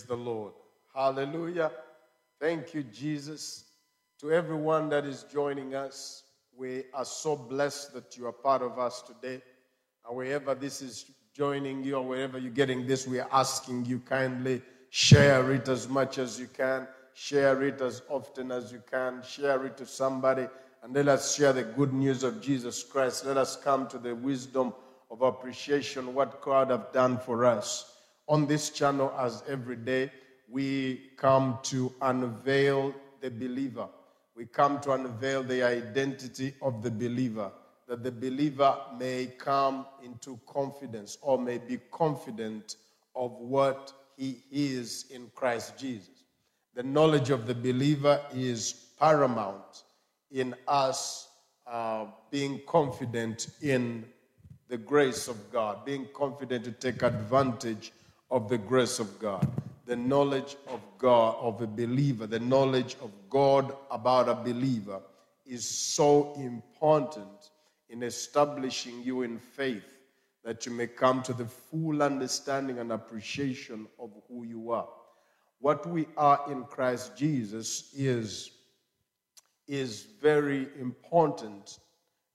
Praise the Lord. Hallelujah. Thank you, Jesus. To everyone that is joining us, we are so blessed that you are part of us today. And wherever this is joining you or wherever you're getting this, we are asking you kindly share it as much as you can, share it as often as you can, share it to somebody, and let us share the good news of Jesus Christ. Let us come to the wisdom of appreciation, what God have done for us. On this channel, as every day, we come to unveil the believer. We come to unveil the identity of the believer, that the believer may come into confidence or may be confident of what he is in Christ Jesus. The knowledge of the believer is paramount in us uh, being confident in the grace of God, being confident to take advantage of the grace of God. The knowledge of God, of a believer, the knowledge of God about a believer is so important in establishing you in faith that you may come to the full understanding and appreciation of who you are. What we are in Christ Jesus is, is very important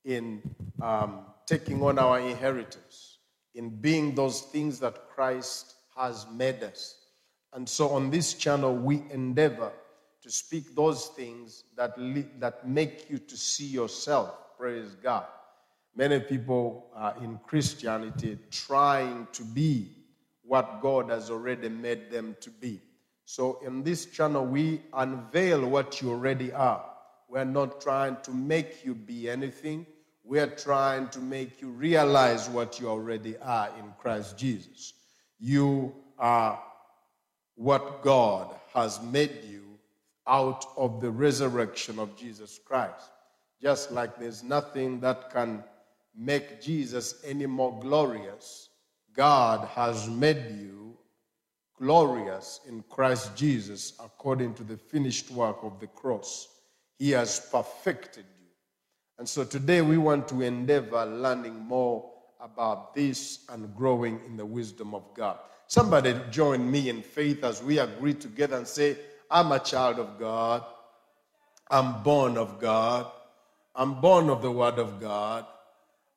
in um, taking on our inheritance, in being those things that Christ has made us. And so on this channel, we endeavor to speak those things that, li- that make you to see yourself. Praise God. Many people are in Christianity trying to be what God has already made them to be. So in this channel, we unveil what you already are. We're not trying to make you be anything. We're trying to make you realize what you already are in Christ Jesus. You are what God has made you out of the resurrection of Jesus Christ. Just like there's nothing that can make Jesus any more glorious, God has made you glorious in Christ Jesus according to the finished work of the cross. He has perfected you. And so today we want to endeavor learning more about this and growing in the wisdom of God. Somebody join me in faith as we agree together and say, I'm a child of God. I'm born of God. I'm born of the Word of God.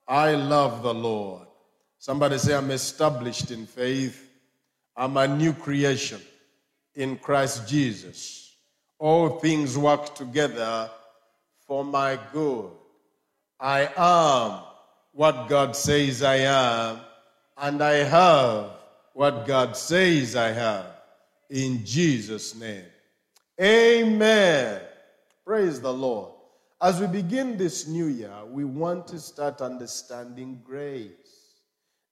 I love the Lord. Somebody say, I'm established in faith. I'm a new creation in Christ Jesus. All things work together for my good. I am what God says I am, and I have what God says I have. In Jesus' name. Amen. Praise the Lord. As we begin this new year, we want to start understanding grace.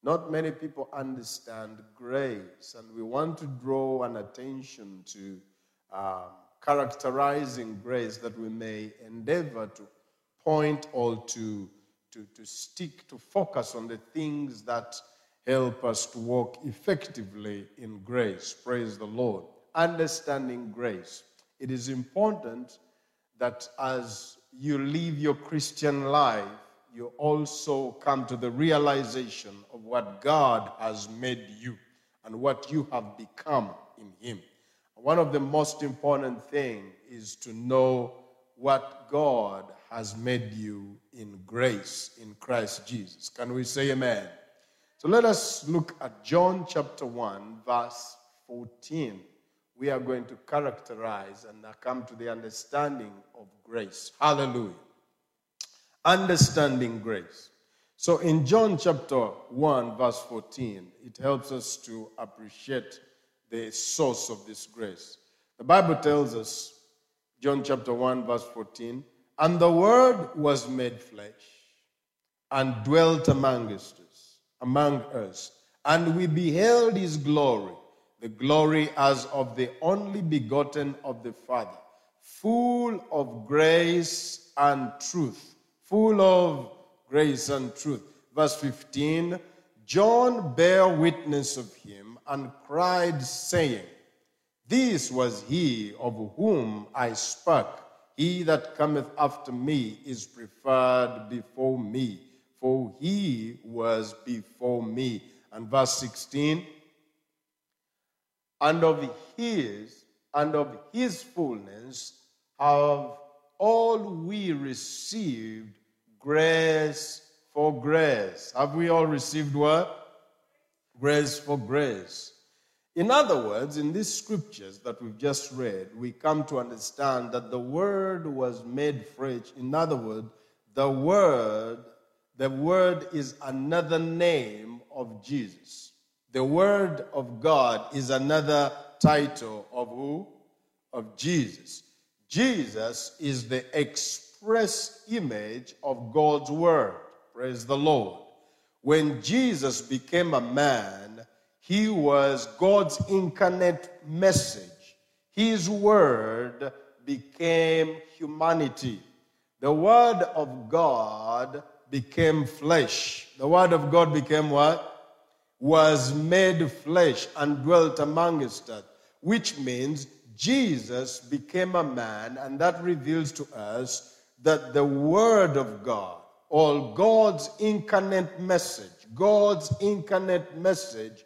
Not many people understand grace, and we want to draw an attention to um, characterizing grace that we may endeavor to point or to, to, to stick, to focus on the things that help us to walk effectively in grace. Praise the Lord. Understanding grace. It is important that as you live your Christian life, you also come to the realization of what God has made you and what you have become in Him. One of the most important things is to know what God has made you in grace in Christ Jesus. Can we say amen? So let us look at John chapter 1, verse 14. We are going to characterize and come to the understanding of grace. Hallelujah. Understanding grace. So in John chapter 1, verse 14, it helps us to appreciate the source of this grace. The Bible tells us, John chapter 1, verse 14, and the Word was made flesh and dwelt among us among us, and we beheld his glory, the glory as of the only begotten of the Father, full of grace and truth. Full of grace and truth. Verse 15 John bare witness of him and cried, saying, This was he of whom I spoke. He that cometh after me is preferred before me for he was before me. And verse 16 and of his and of his fullness have all we received grace for grace. Have we all received what? Grace for grace. In other words, in these scriptures that we've just read, we come to understand that the Word was made flesh. In other words, the Word, the Word is another name of Jesus. The Word of God is another title of who? Of Jesus. Jesus is the express image of God's Word. Praise the Lord. When Jesus became a man, he was God's incarnate message. His word became humanity. The word of God became flesh. The word of God became what? Was made flesh and dwelt among us, which means Jesus became a man, and that reveals to us that the word of God, or God's incarnate message, God's incarnate message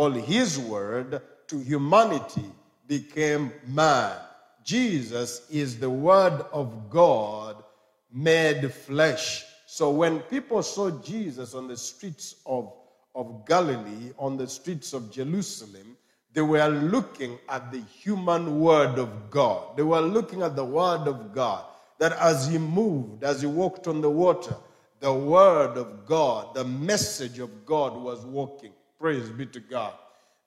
all his word to humanity became man. Jesus is the word of God made flesh. So when people saw Jesus on the streets of, of Galilee, on the streets of Jerusalem, they were looking at the human word of God. They were looking at the word of God. That as he moved, as he walked on the water, the word of God, the message of God was walking. Praise be to God.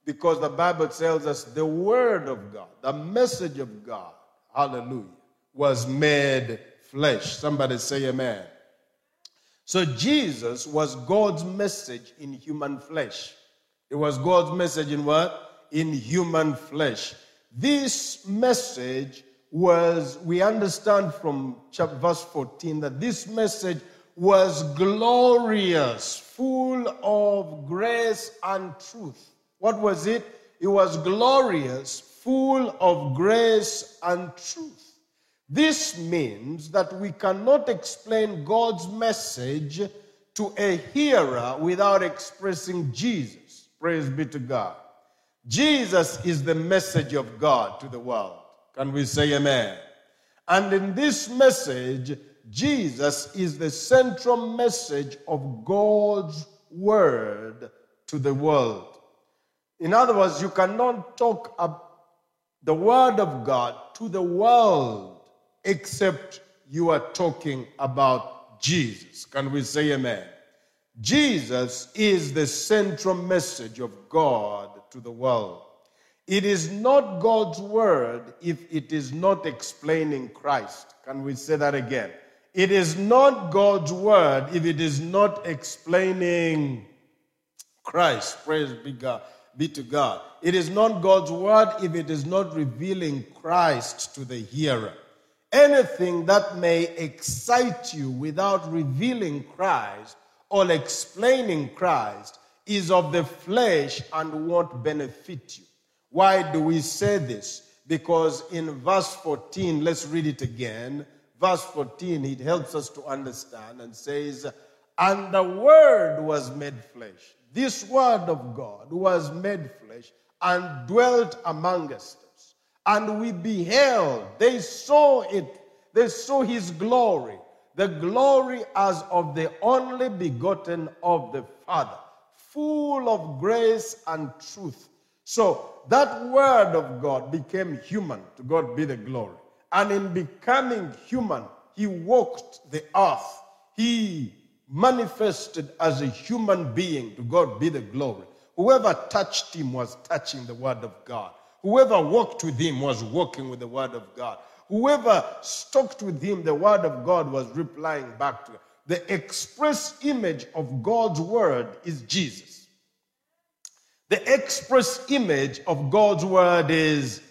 Because the Bible tells us the Word of God, the message of God, hallelujah, was made flesh. Somebody say amen. So Jesus was God's message in human flesh. It was God's message in what? In human flesh. This message was, we understand from chapter, verse 14, that this message was glorious, full of grace and truth. What was it? It was glorious, full of grace and truth. This means that we cannot explain God's message to a hearer without expressing Jesus. Praise be to God. Jesus is the message of God to the world. Can we say amen? And in this message, Jesus is the central message of God's word to the world. In other words, you cannot talk the word of God to the world except you are talking about Jesus. Can we say amen? Jesus is the central message of God to the world. It is not God's word if it is not explaining Christ. Can we say that again? It is not God's word if it is not explaining Christ. Praise be God. Be to God. It is not God's word if it is not revealing Christ to the hearer. Anything that may excite you without revealing Christ or explaining Christ is of the flesh and won't benefit you. Why do we say this? Because in verse 14, let's read it again verse 14, it helps us to understand and says, And the Word was made flesh. This Word of God was made flesh and dwelt among us. And we beheld, they saw it, they saw His glory, the glory as of the only begotten of the Father, full of grace and truth. So that Word of God became human. To God be the glory. And in becoming human, he walked the earth. He manifested as a human being. To God be the glory. Whoever touched him was touching the word of God. Whoever walked with him was walking with the word of God. Whoever talked with him, the word of God was replying back to him. The express image of God's word is Jesus. The express image of God's word is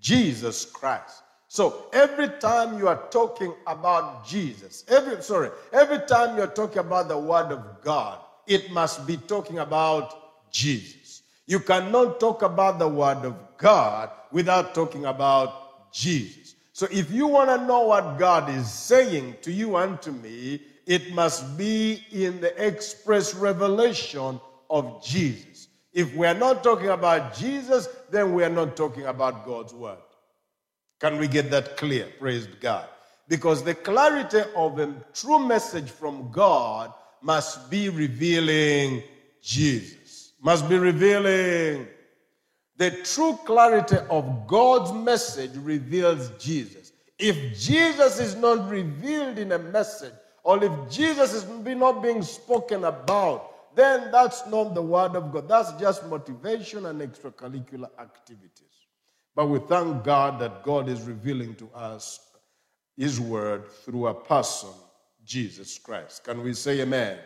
Jesus Christ. So every time you are talking about Jesus, every sorry, every time you're talking about the word of God, it must be talking about Jesus. You cannot talk about the word of God without talking about Jesus. So if you want to know what God is saying to you and to me, it must be in the express revelation of Jesus. If we are not talking about Jesus, then we are not talking about God's word. Can we get that clear? Praise God. Because the clarity of a true message from God must be revealing Jesus, must be revealing the true clarity of God's message reveals Jesus. If Jesus is not revealed in a message, or if Jesus is not being spoken about, then that's not the word of God. That's just motivation and extracurricular activities. But we thank God that God is revealing to us His word through a person, Jesus Christ. Can we say amen?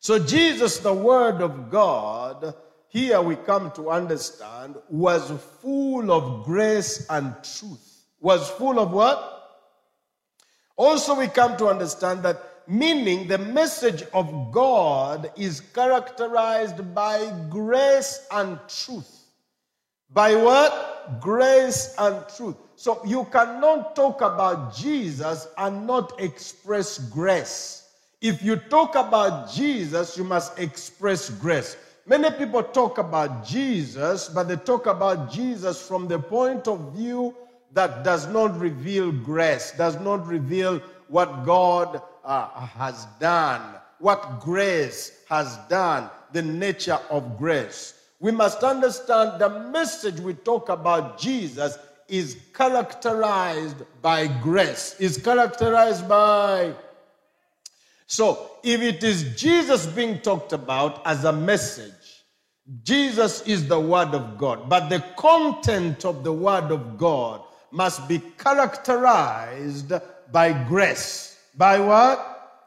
So, Jesus, the Word of God, here we come to understand, was full of grace and truth. Was full of what? Also, we come to understand that meaning the message of God is characterized by grace and truth. By what? Grace and truth. So you cannot talk about Jesus and not express grace. If you talk about Jesus, you must express grace. Many people talk about Jesus, but they talk about Jesus from the point of view that does not reveal grace, does not reveal what God uh, has done, what grace has done, the nature of grace. We must understand the message we talk about Jesus is characterized by grace, is characterized by so, if it is Jesus being talked about as a message, Jesus is the Word of God. But the content of the Word of God must be characterized by grace. By what?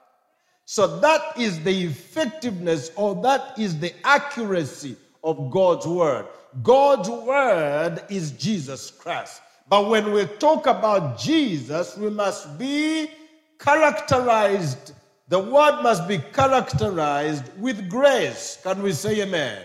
So, that is the effectiveness or that is the accuracy of God's Word. God's Word is Jesus Christ. But when we talk about Jesus, we must be characterized the word must be characterized with grace. Can we say amen?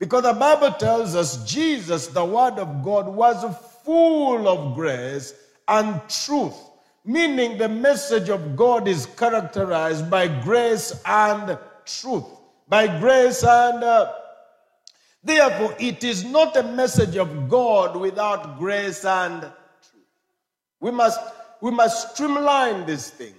Because the Bible tells us Jesus, the word of God, was full of grace and truth, meaning the message of God is characterized by grace and truth. By grace and uh, therefore, it is not a message of God without grace and truth. We must, we must streamline these things.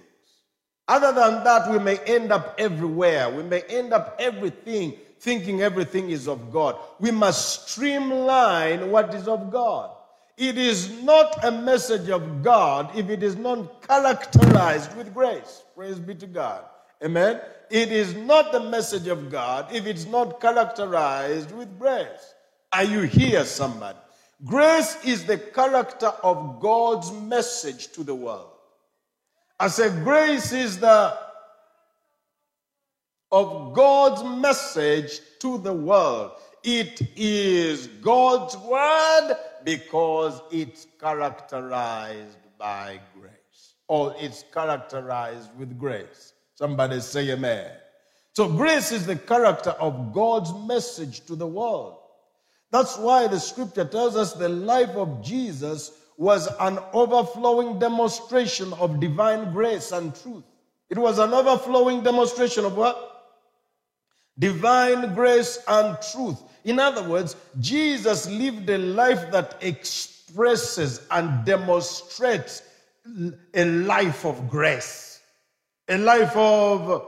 Other than that, we may end up everywhere. We may end up everything thinking everything is of God. We must streamline what is of God. It is not a message of God if it is not characterized with grace. Praise be to God. Amen. It is not the message of God if it's not characterized with grace. Are you here, somebody? Grace is the character of God's message to the world. I said, grace is the of God's message to the world. It is God's word because it's characterized by grace, or it's characterized with grace. Somebody say amen. So, grace is the character of God's message to the world. That's why the scripture tells us the life of Jesus was an overflowing demonstration of divine grace and truth. It was an overflowing demonstration of what? Divine grace and truth. In other words, Jesus lived a life that expresses and demonstrates a life of grace. A life of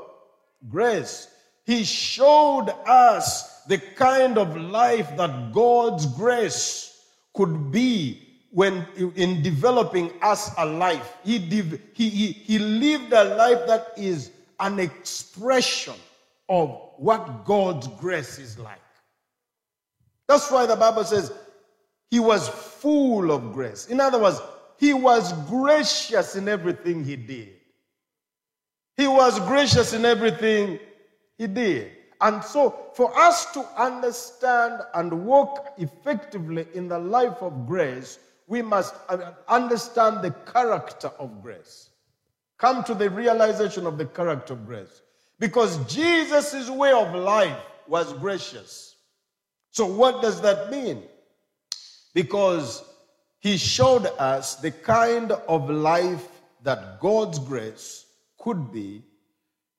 grace. He showed us the kind of life that God's grace could be when in developing us a life, he, he, he, he lived a life that is an expression of what God's grace is like. That's why the Bible says he was full of grace. In other words, he was gracious in everything he did. He was gracious in everything he did. And so, for us to understand and walk effectively in the life of grace, we must uh, understand the character of grace. Come to the realization of the character of grace. Because Jesus' way of life was gracious. So, what does that mean? Because he showed us the kind of life that God's grace could be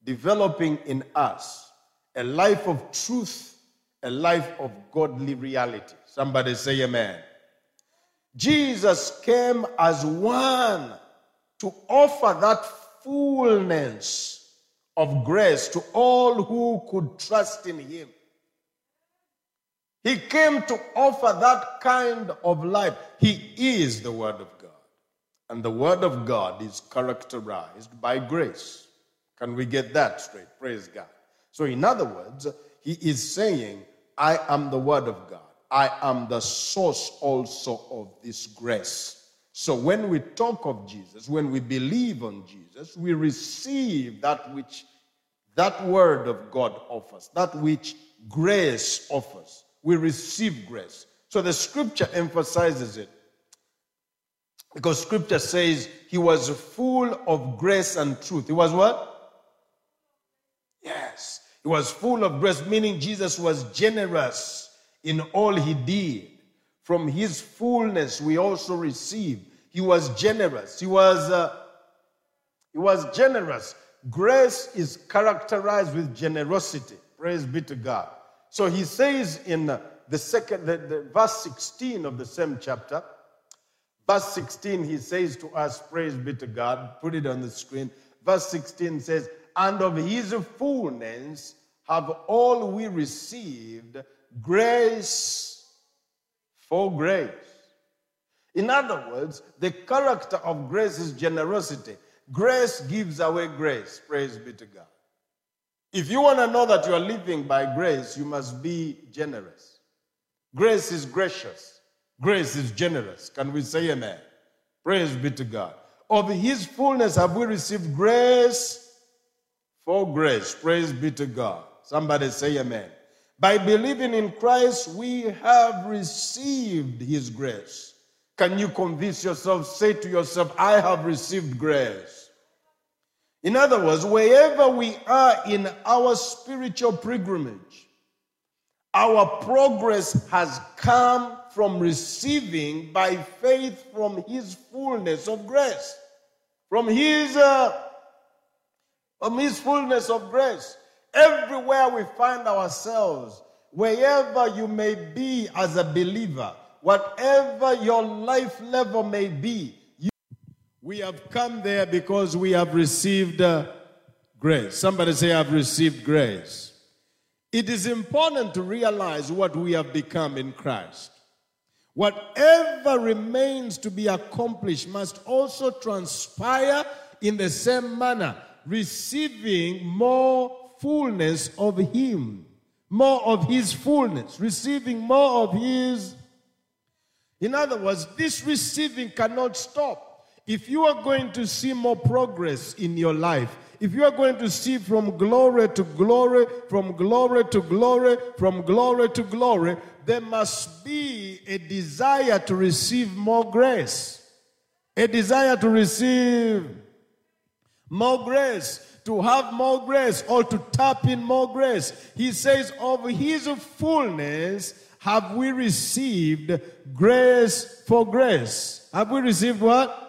developing in us a life of truth, a life of godly reality. Somebody say amen. Jesus came as one to offer that fullness of grace to all who could trust in him. He came to offer that kind of life. He is the Word of God. And the Word of God is characterized by grace. Can we get that straight? Praise God. So, in other words, he is saying, I am the Word of God. I am the source also of this grace. So, when we talk of Jesus, when we believe on Jesus, we receive that which that Word of God offers, that which grace offers we receive grace. So the scripture emphasizes it. Because scripture says he was full of grace and truth. He was what? Yes. He was full of grace, meaning Jesus was generous in all he did. From his fullness, we also receive. He was generous. He was, uh, he was generous. Grace is characterized with generosity. Praise be to God. So he says in the second, the, the verse 16 of the same chapter, verse 16, he says to us, Praise be to God, put it on the screen. Verse 16 says, And of his fullness have all we received grace for grace. In other words, the character of grace is generosity. Grace gives away grace. Praise be to God. If you want to know that you are living by grace, you must be generous. Grace is gracious. Grace is generous. Can we say amen? Praise be to God. Of his fullness have we received grace for grace. Praise be to God. Somebody say amen. By believing in Christ, we have received his grace. Can you convince yourself? Say to yourself, I have received grace. In other words, wherever we are in our spiritual pilgrimage, our progress has come from receiving by faith from His fullness of grace, from His uh, from His fullness of grace. Everywhere we find ourselves, wherever you may be as a believer, whatever your life level may be, we have come there because we have received uh, grace. Somebody say, I've received grace. It is important to realize what we have become in Christ. Whatever remains to be accomplished must also transpire in the same manner, receiving more fullness of Him, more of His fullness, receiving more of His. In other words, this receiving cannot stop. If you are going to see more progress in your life, if you are going to see from glory to glory, from glory to glory, from glory to glory, there must be a desire to receive more grace. A desire to receive more grace, to have more grace, or to tap in more grace. He says, Of his fullness have we received grace for grace. Have we received what?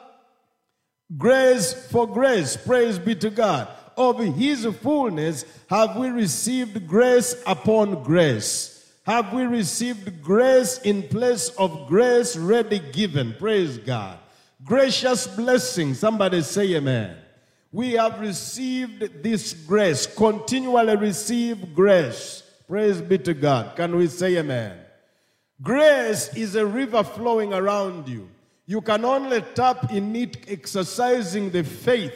Grace for grace, praise be to God. Of his fullness have we received grace upon grace. Have we received grace in place of grace ready given? Praise God. Gracious blessing. Somebody say amen. We have received this grace. Continually receive grace. Praise be to God. Can we say amen? Grace is a river flowing around you. You can only tap in it exercising the faith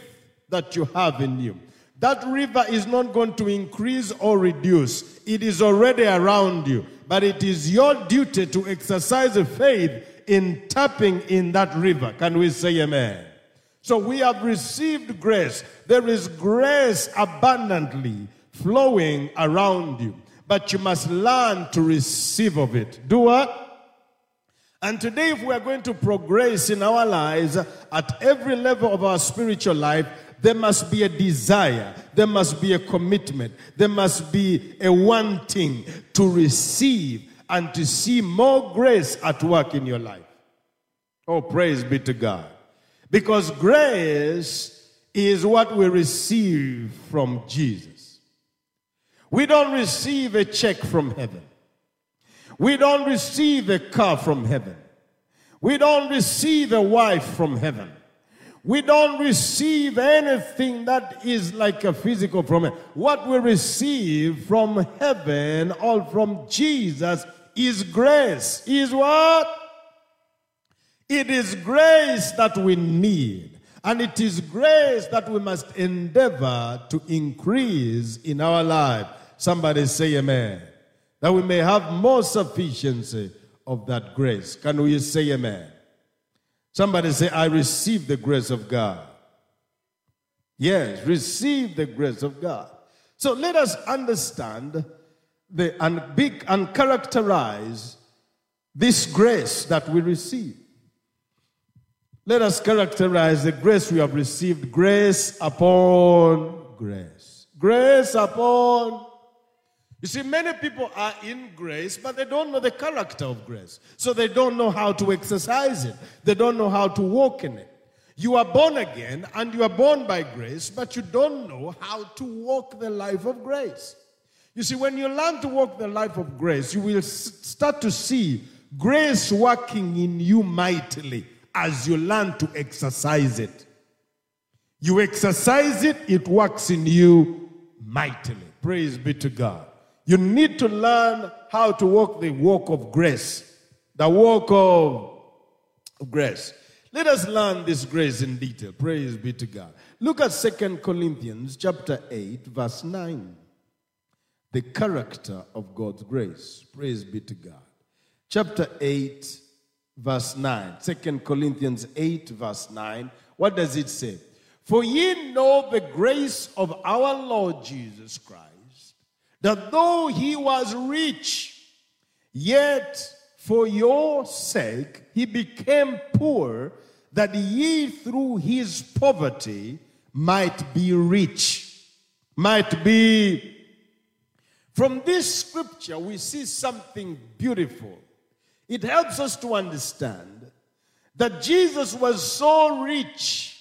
that you have in you. That river is not going to increase or reduce. It is already around you. But it is your duty to exercise faith in tapping in that river. Can we say amen? So we have received grace. There is grace abundantly flowing around you. But you must learn to receive of it. Do what? And today, if we are going to progress in our lives at every level of our spiritual life, there must be a desire, there must be a commitment, there must be a wanting to receive and to see more grace at work in your life. Oh, praise be to God. Because grace is what we receive from Jesus. We don't receive a check from heaven. We don't receive a car from heaven. We don't receive a wife from heaven. We don't receive anything that is like a physical from. What we receive from heaven or from Jesus is grace. Is what? It is grace that we need. And it is grace that we must endeavor to increase in our life. Somebody say amen. That we may have more sufficiency of that grace. Can we say amen? Somebody say, I receive the grace of God. Yes, receive the grace of God. So let us understand the and big and characterize this grace that we receive. Let us characterize the grace we have received grace upon grace. Grace upon you see, many people are in grace, but they don't know the character of grace. So they don't know how to exercise it, they don't know how to walk in it. You are born again and you are born by grace, but you don't know how to walk the life of grace. You see, when you learn to walk the life of grace, you will start to see grace working in you mightily as you learn to exercise it. You exercise it, it works in you mightily. Praise be to God. You need to learn how to walk the walk of grace. The walk of grace. Let us learn this grace in detail. Praise be to God. Look at Second Corinthians chapter 8 verse 9. The character of God's grace. Praise be to God. Chapter 8 verse 9. 2 Corinthians 8 verse 9. What does it say? For ye know the grace of our Lord Jesus Christ that though he was rich, yet for your sake he became poor, that ye through his poverty might be rich. Might be. From this scripture, we see something beautiful. It helps us to understand that Jesus was so rich.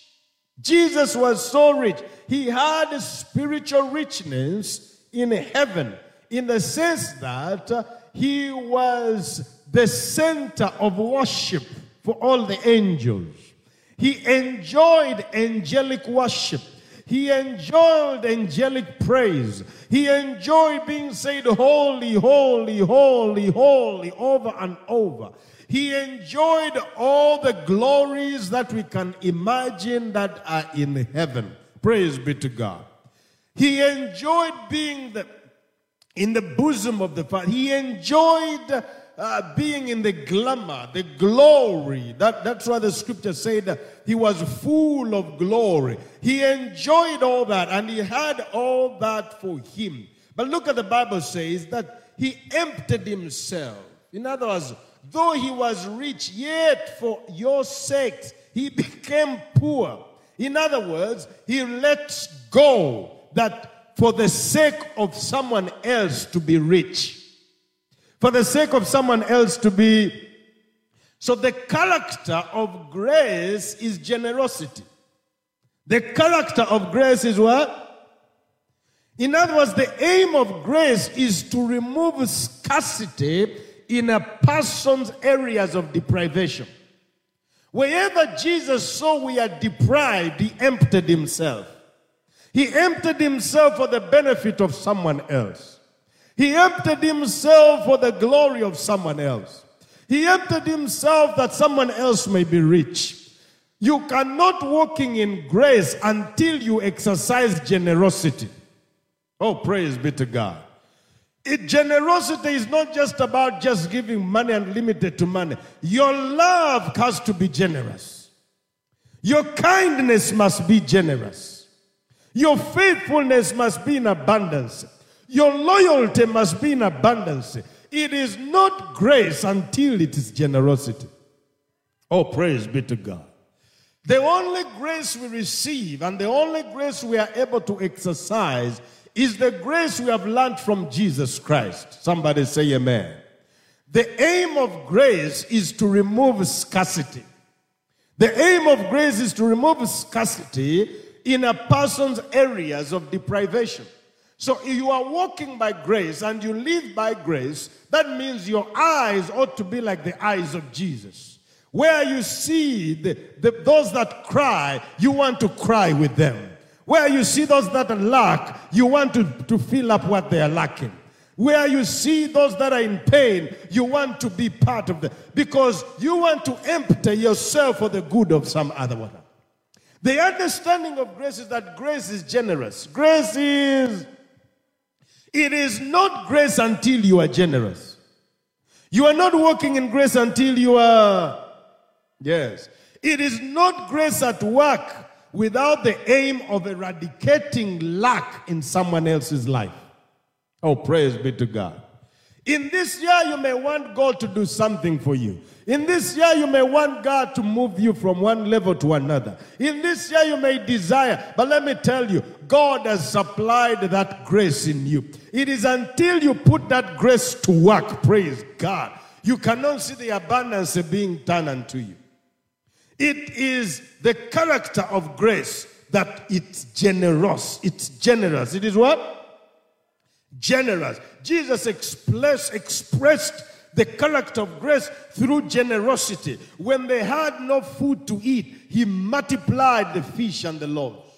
Jesus was so rich. He had spiritual richness in heaven in the sense that he was the center of worship for all the angels. He enjoyed angelic worship. He enjoyed angelic praise. He enjoyed being said, Holy, holy, holy, holy, over and over. He enjoyed all the glories that we can imagine that are in heaven. Praise be to God. He enjoyed being the, in the bosom of the Father. He enjoyed uh, being in the glamour, the glory. That, that's why the scripture said he was full of glory. He enjoyed all that and he had all that for him. But look at the Bible says that he emptied himself. In other words, though he was rich, yet for your sakes he became poor. In other words, he let go that for the sake of someone else to be rich, for the sake of someone else to be. So the character of grace is generosity. The character of grace is what? In other words, the aim of grace is to remove scarcity in a person's areas of deprivation. Wherever Jesus saw we are deprived, he emptied himself. He emptied himself for the benefit of someone else. He emptied himself for the glory of someone else. He emptied himself that someone else may be rich. You cannot walking in grace until you exercise generosity. Oh, praise be to God. It, generosity is not just about just giving money and limited to money. Your love has to be generous. Your kindness must be generous. Your faithfulness must be in abundance. Your loyalty must be in abundance. It is not grace until it is generosity. Oh, praise be to God. The only grace we receive and the only grace we are able to exercise is the grace we have learned from Jesus Christ. Somebody say amen. The aim of grace is to remove scarcity. The aim of grace is to remove scarcity in a person's areas of deprivation. So if you are walking by grace and you live by grace, that means your eyes ought to be like the eyes of Jesus. Where you see the, the, those that cry, you want to cry with them. Where you see those that lack, you want to, to fill up what they are lacking. Where you see those that are in pain, you want to be part of them because you want to empty yourself for the good of some other one. The understanding of grace is that grace is generous. Grace is, it is not grace until you are generous. You are not walking in grace until you are, yes. It is not grace at work without the aim of eradicating lack in someone else's life. Oh, praise be to God. In this year, you may want God to do something for you. In this year, you may want God to move you from one level to another. In this year, you may desire, but let me tell you, God has supplied that grace in you. It is until you put that grace to work, praise God, you cannot see the abundance being done unto you. It is the character of grace that it's generous. It's generous. It is what? Generous. Jesus express, expressed the character of grace through generosity. When they had no food to eat, he multiplied the fish and the loaves.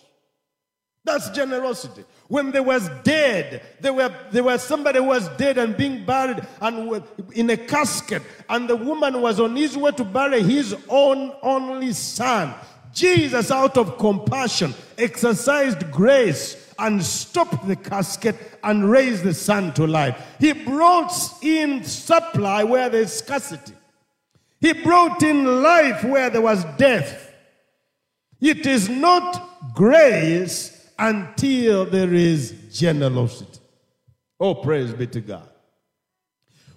That's generosity. When they was dead, there were there was somebody who was dead and being buried and in a casket, and the woman was on his way to bury his own only son. Jesus, out of compassion, exercised grace and stopped the casket and raised the son to life. He brought in supply where there's scarcity. He brought in life where there was death. It is not grace until there is generosity. Oh, praise be to God.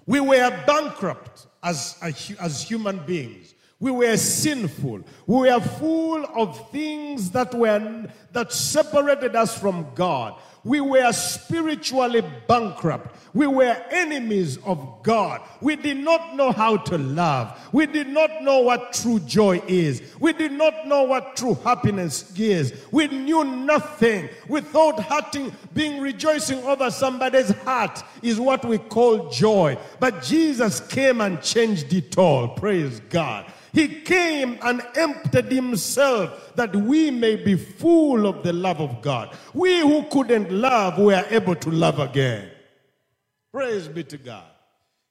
We were bankrupt as, as human beings. We were sinful. We were full of things that were that separated us from God. We were spiritually bankrupt. We were enemies of God. We did not know how to love. We did not know what true joy is. We did not know what true happiness is. We knew nothing. We thought hurting, being rejoicing over somebody's heart is what we call joy. But Jesus came and changed it all. Praise God. He came and emptied himself that we may be full of the love of God. We who couldn't love were able to love again. Praise be to God.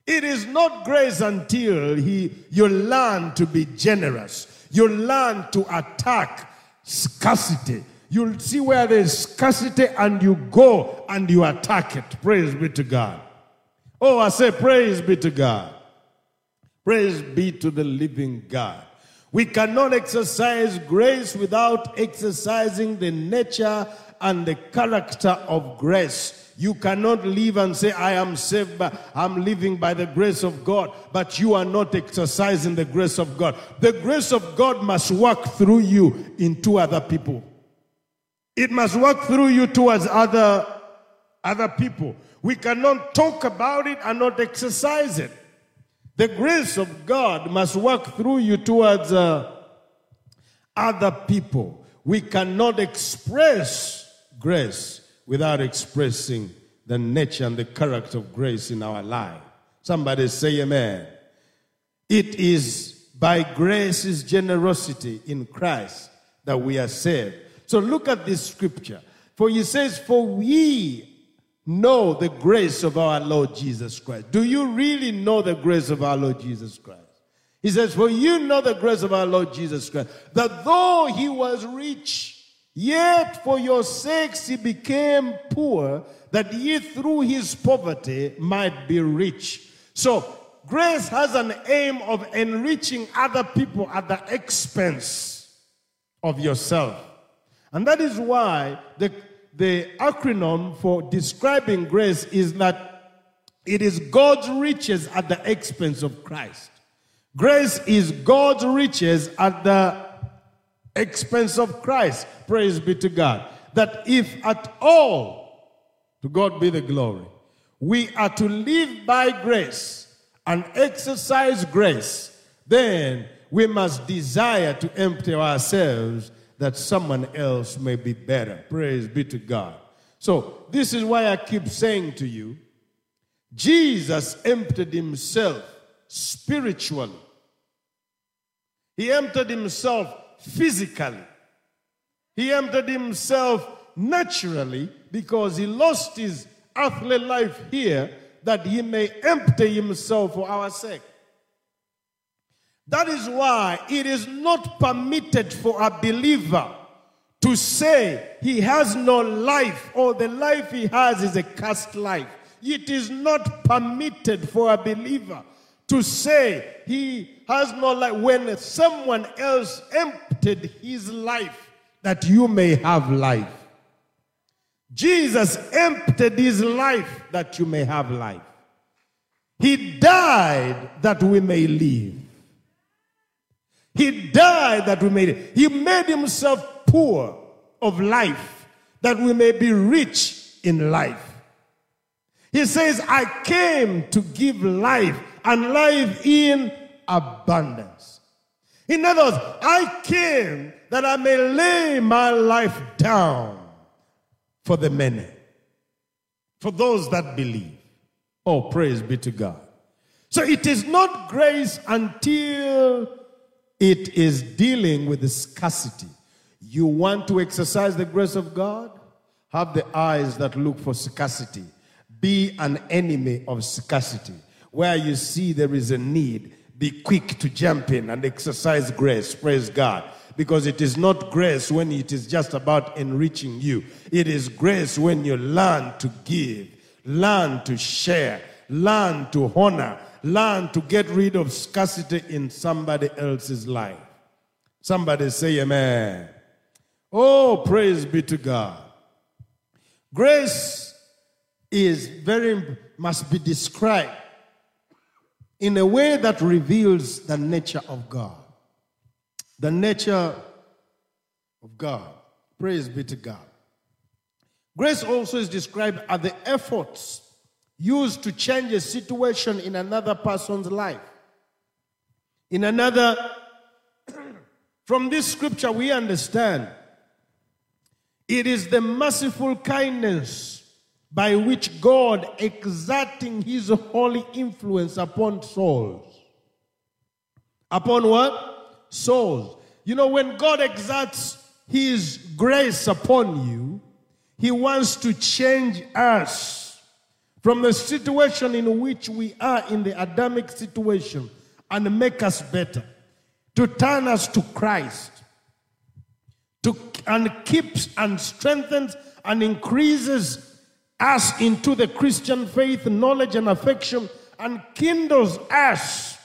It is not grace until he, you learn to be generous. You learn to attack scarcity. You'll see where there's scarcity and you go and you attack it. Praise be to God. Oh, I say, praise be to God. Praise be to the living God. We cannot exercise grace without exercising the nature and the character of grace. You cannot live and say, I am saved, by, I'm living by the grace of God, but you are not exercising the grace of God. The grace of God must work through you into other people. It must work through you towards other, other people. We cannot talk about it and not exercise it. The grace of God must work through you towards uh, other people. We cannot express grace without expressing the nature and the character of grace in our life. Somebody say amen. It is by grace's generosity in Christ that we are saved. So look at this scripture. For he says, For we know the grace of our Lord Jesus Christ. Do you really know the grace of our Lord Jesus Christ? He says, For you know the grace of our Lord Jesus Christ, that though he was rich, yet for your sakes he became poor, that ye through his poverty might be rich. So, grace has an aim of enriching other people at the expense of yourself. And that is why the the acronym for describing grace is that it is God's riches at the expense of Christ. Grace is God's riches at the expense of Christ. Praise be to God. That if at all, to God be the glory, we are to live by grace and exercise grace, then we must desire to empty ourselves that someone else may be better. Praise be to God. So, this is why I keep saying to you Jesus emptied himself spiritually, he emptied himself physically, he emptied himself naturally because he lost his earthly life here that he may empty himself for our sake. That is why it is not permitted for a believer to say he has no life or the life he has is a cursed life. It is not permitted for a believer to say he has no life when someone else emptied his life that you may have life. Jesus emptied his life that you may have life. He died that we may live. He died that we may. He made himself poor of life that we may be rich in life. He says, I came to give life and life in abundance. In other words, I came that I may lay my life down for the many, for those that believe. Oh, praise be to God. So it is not grace until it is dealing with the scarcity. You want to exercise the grace of God? Have the eyes that look for scarcity. Be an enemy of scarcity. Where you see there is a need, be quick to jump in and exercise grace. Praise God because it is not grace when it is just about enriching you. It is grace when you learn to give, learn to share, learn to honor, learn to get rid of scarcity in somebody else's life. Somebody say amen. Oh, praise be to God. Grace is very, must be described in a way that reveals the nature of God the nature of God. Praise be to God. Grace also is described as the efforts used to change a situation in another person's life. In another, from this scripture, we understand it is the merciful kindness by which God exerting his holy influence upon souls. Upon what? souls. You know, when God exerts His grace upon you, He wants to change us from the situation in which we are in the Adamic situation and make us better, to turn us to Christ, to, and keeps and strengthens and increases us into the Christian faith, knowledge, and affection, and kindles us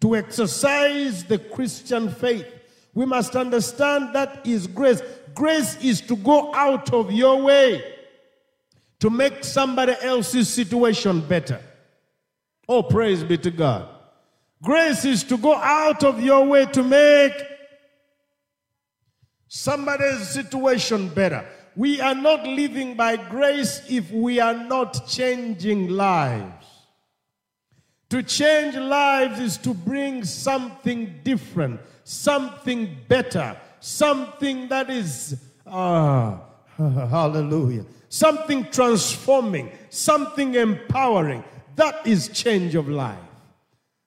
to exercise the Christian faith, we must understand that is grace. Grace is to go out of your way to make somebody else's situation better. Oh, praise be to God. Grace is to go out of your way to make somebody's situation better. We are not living by grace if we are not changing lives. To change lives is to bring something different, something better, something that is, ah, hallelujah, something transforming, something empowering. That is change of life.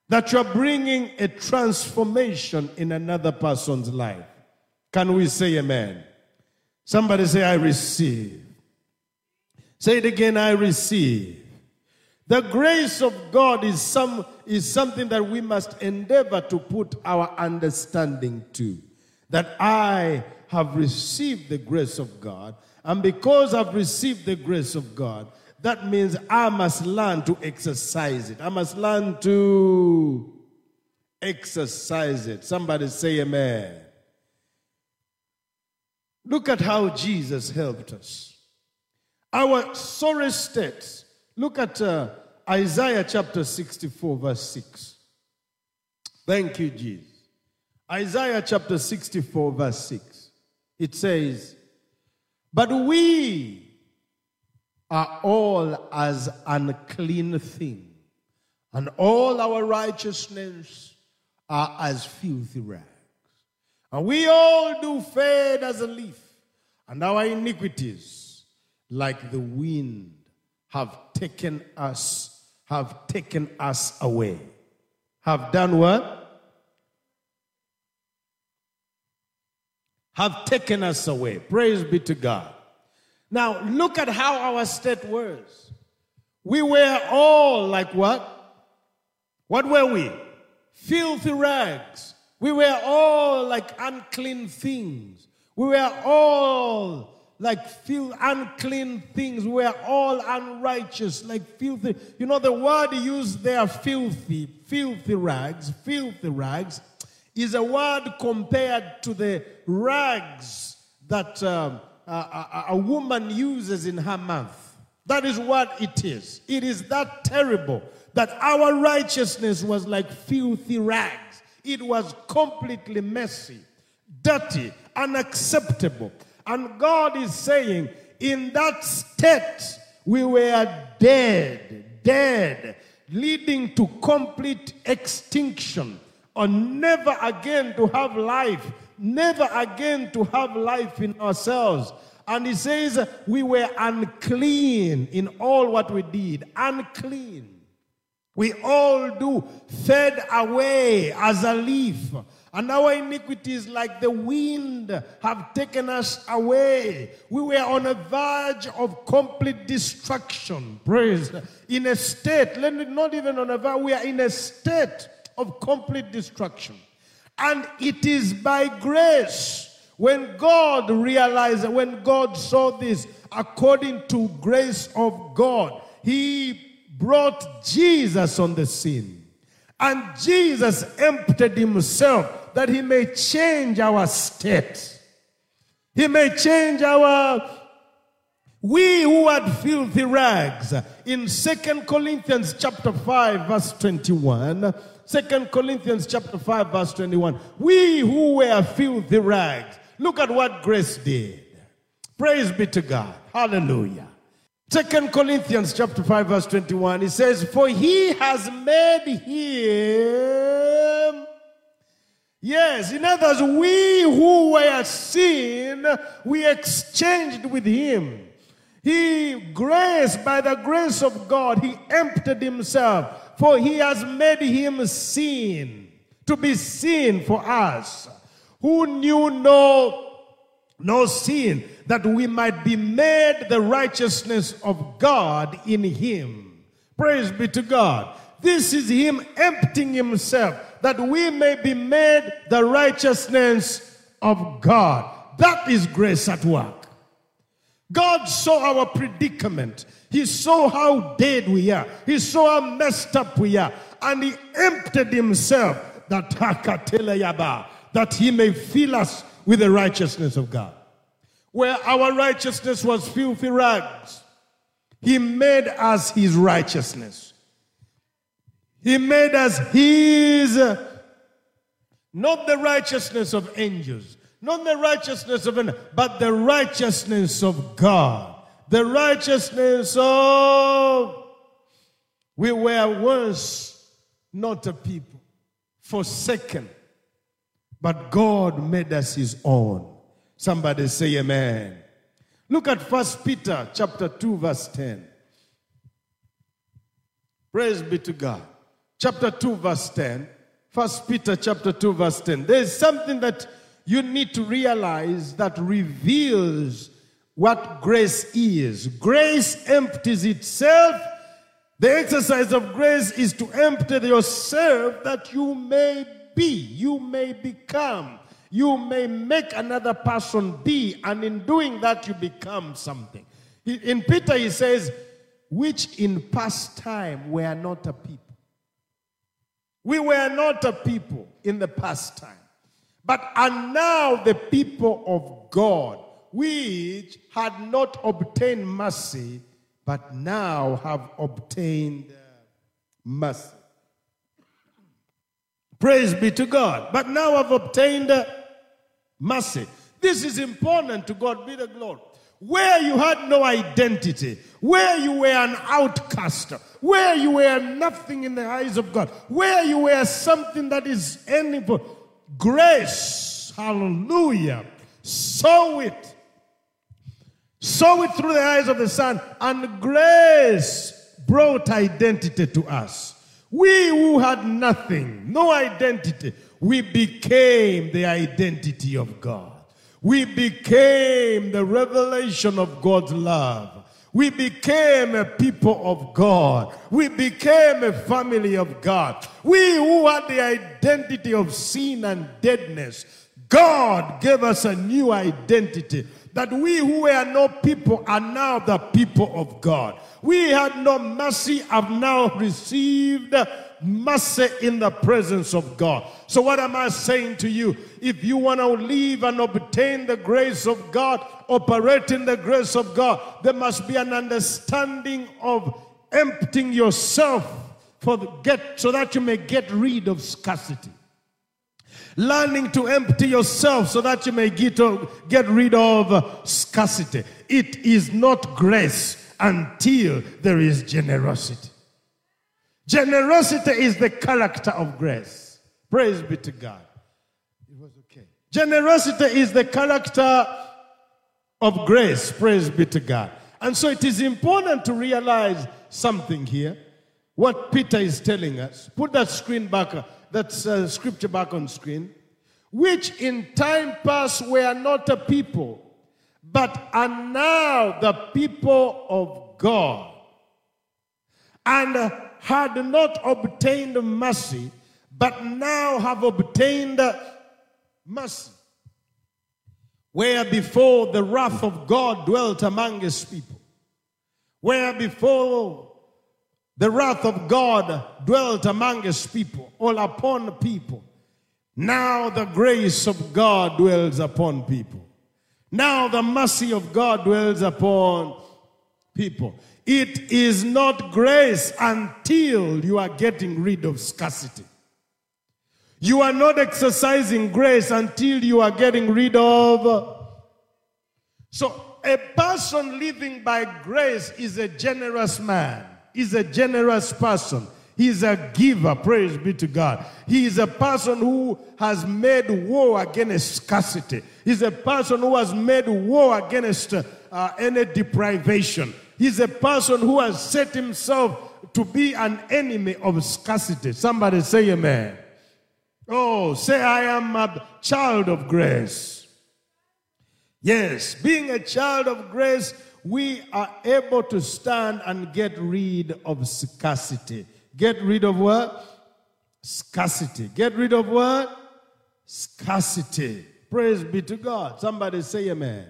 That you're bringing a transformation in another person's life. Can we say amen? Somebody say, I receive. Say it again, I receive. The grace of God is, some, is something that we must endeavor to put our understanding to. That I have received the grace of God, and because I've received the grace of God, that means I must learn to exercise it. I must learn to exercise it. Somebody say amen. Look at how Jesus helped us. Our sorry state Look at uh, Isaiah chapter 64, verse 6. Thank you, Jesus. Isaiah chapter 64, verse 6. It says, But we are all as unclean thing, and all our righteousness are as filthy rags. And we all do fade as a leaf, and our iniquities like the wind, have taken us, have taken us away. Have done what? Have taken us away. Praise be to God. Now, look at how our state was. We were all like what? What were we? Filthy rags. We were all like unclean things. We were all like feel unclean things. We were all unrighteous, like filthy. You know, the word used there, filthy, filthy rags, filthy rags, is a word compared to the rags that um, a, a, a woman uses in her mouth. That is what it is. It is that terrible that our righteousness was like filthy rags. It was completely messy, dirty, unacceptable. And God is saying, in that state, we were dead, dead, leading to complete extinction, or never again to have life, never again to have life in ourselves. And he says, we were unclean in all what we did, unclean. We all do fade away as a leaf and our iniquities, like the wind, have taken us away. We were on a verge of complete destruction. Praise. In a state, not even on a verge, we are in a state of complete destruction. And it is by grace when God realized, when God saw this, according to grace of God, He brought Jesus on the scene. And Jesus emptied Himself that he may change our state. He may change our we who had filthy rags in Second Corinthians chapter 5 verse 21 Second Corinthians chapter 5 verse 21 we who were filthy rags. Look at what grace did. Praise be to God. Hallelujah. Second Corinthians chapter 5 verse 21 it says for he has made him Yes, in others, we who were sin, we exchanged with him. He, grace, by the grace of God, he emptied himself, for he has made him sin, to be sin for us, who knew no, no sin, that we might be made the righteousness of God in him. Praise be to God. This is him emptying himself that we may be made the righteousness of God. That is grace at work. God saw our predicament. He saw how dead we are. He saw how messed up we are. And he emptied himself that that he may fill us with the righteousness of God. Where our righteousness was filthy rags, he made us his righteousness. He made us his, not the righteousness of angels, not the righteousness of, but the righteousness of God. The righteousness of, we were once not a people, forsaken, but God made us his own. Somebody say amen. Look at First Peter chapter 2 verse 10. Praise be to God chapter 2, verse 10. First Peter chapter 2, verse 10. There's something that you need to realize that reveals what grace is. Grace empties itself. The exercise of grace is to empty yourself that you may be, you may become, you may make another person be, and in doing that, you become something. In Peter, he says, which in past time were not a people we were not a people in the past time, but are now the people of God, which had not obtained mercy, but now have obtained mercy. Praise be to God. But now I've obtained mercy. This is important to God be the glory where you had no identity, where you were an outcast, where you were nothing in the eyes of God, where you were something that is for grace, hallelujah, sow it, saw it through the eyes of the Son, and grace brought identity to us. We who had nothing, no identity, we became the identity of God. We became the revelation of God's love. We became a people of God. We became a family of God. We who had the identity of sin and deadness, God gave us a new identity that we who were no people are now the people of God. We had no mercy, have now received mercy in the presence of God. So, what am I saying to you? If you want to live and obtain the grace of God, operate in the grace of God, there must be an understanding of emptying yourself for get so that you may get rid of scarcity. Learning to empty yourself so that you may get, get rid of scarcity. It is not grace until there is generosity. Generosity is the character of grace. Praise be to God. It was okay. Generosity is the character of grace. Praise be to God. And so it is important to realize something here. What Peter is telling us. Put that screen back, that uh, scripture back on screen. Which in time past were not a people, but are now the people of God. And had not obtained mercy, but now have obtained mercy. Where before the wrath of God dwelt among his people. Where before the wrath of God dwelt among his people, all upon people. Now the grace of God dwells upon people. Now the mercy of God dwells upon people. It is not grace until you are getting rid of scarcity. You are not exercising grace until you are getting rid of. So, a person living by grace is a generous man, is a generous person. He's a giver, praise be to God. He is a person who has made war against scarcity. He's a person who has made war against uh, any deprivation. He's a person who has set himself to be an enemy of scarcity. Somebody say amen. Oh, say, I am a child of grace. Yes, being a child of grace, we are able to stand and get rid of scarcity. Get rid of what? Scarcity. Get rid of what? Scarcity. Praise be to God. Somebody say amen.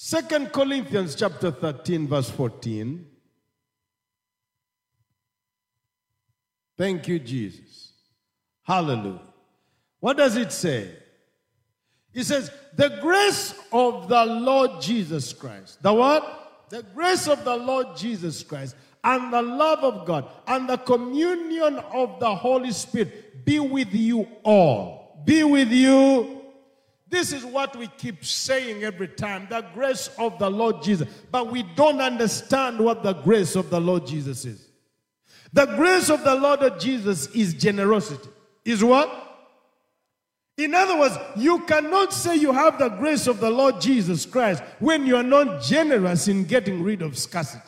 Second Corinthians chapter 13, verse 14. Thank you, Jesus. Hallelujah. What does it say? It says, the grace of the Lord Jesus Christ. The what? The grace of the Lord Jesus Christ and the love of God and the communion of the Holy Spirit be with you all. Be with you this is what we keep saying every time the grace of the Lord Jesus. But we don't understand what the grace of the Lord Jesus is. The grace of the Lord Jesus is generosity. Is what? In other words, you cannot say you have the grace of the Lord Jesus Christ when you are not generous in getting rid of scarcity.